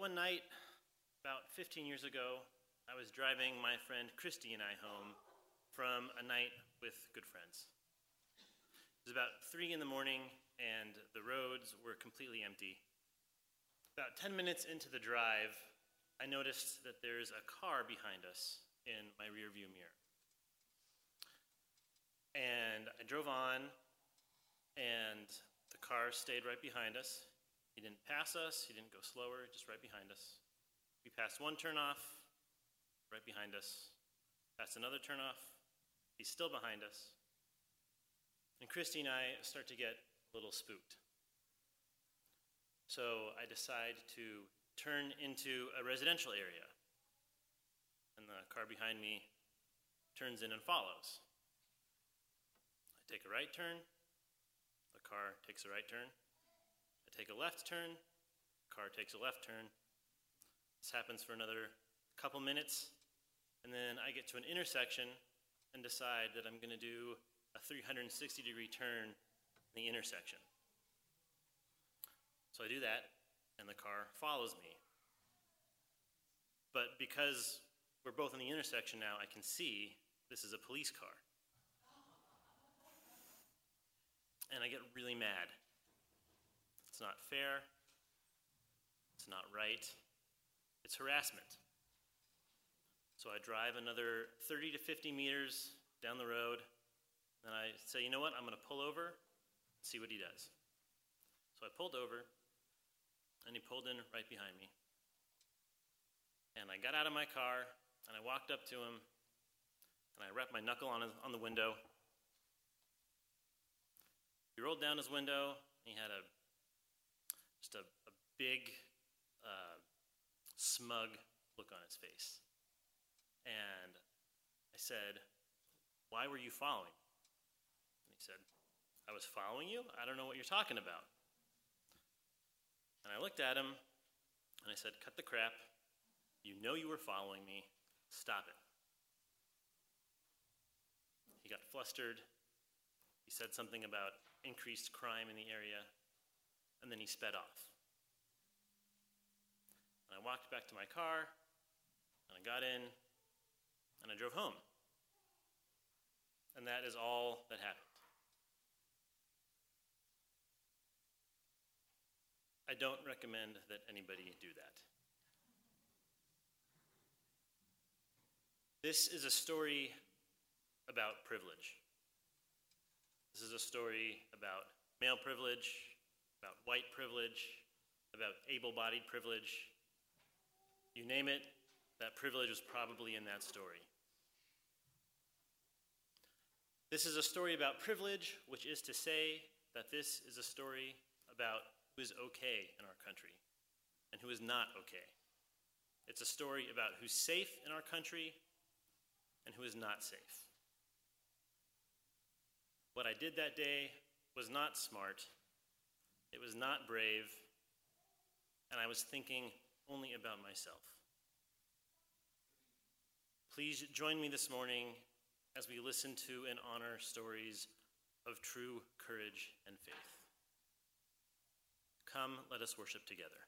one night, about 15 years ago, I was driving my friend Christy and I home from a night with good friends. It was about 3 in the morning, and the roads were completely empty. About 10 minutes into the drive, I noticed that there's a car behind us in my rearview mirror. And I drove on, and the car stayed right behind us. He didn't pass us, he didn't go slower, just right behind us. We passed one turnoff, right behind us. Passed another turnoff, he's still behind us. And Christy and I start to get a little spooked. So I decide to turn into a residential area. And the car behind me turns in and follows. I take a right turn, the car takes a right turn. I take a left turn, car takes a left turn. This happens for another couple minutes, and then I get to an intersection and decide that I'm going to do a 360 degree turn in the intersection. So I do that, and the car follows me. But because we're both in the intersection now, I can see this is a police car. And I get really mad. It's not fair. It's not right. It's harassment. So I drive another 30 to 50 meters down the road, and I say, you know what, I'm going to pull over and see what he does. So I pulled over, and he pulled in right behind me. And I got out of my car, and I walked up to him, and I rapped my knuckle on, his, on the window. He rolled down his window, he had a just a, a big, uh, smug look on his face. And I said, Why were you following? And he said, I was following you? I don't know what you're talking about. And I looked at him and I said, Cut the crap. You know you were following me. Stop it. He got flustered. He said something about increased crime in the area, and then he sped off. And I walked back to my car, and I got in, and I drove home. And that is all that happened. I don't recommend that anybody do that. This is a story about privilege. This is a story about male privilege, about white privilege, about able bodied privilege. You name it, that privilege was probably in that story. This is a story about privilege, which is to say that this is a story about who is okay in our country and who is not okay. It's a story about who's safe in our country and who is not safe. What I did that day was not smart, it was not brave, and I was thinking only about myself. Please join me this morning as we listen to and honor stories of true courage and faith. Come, let us worship together.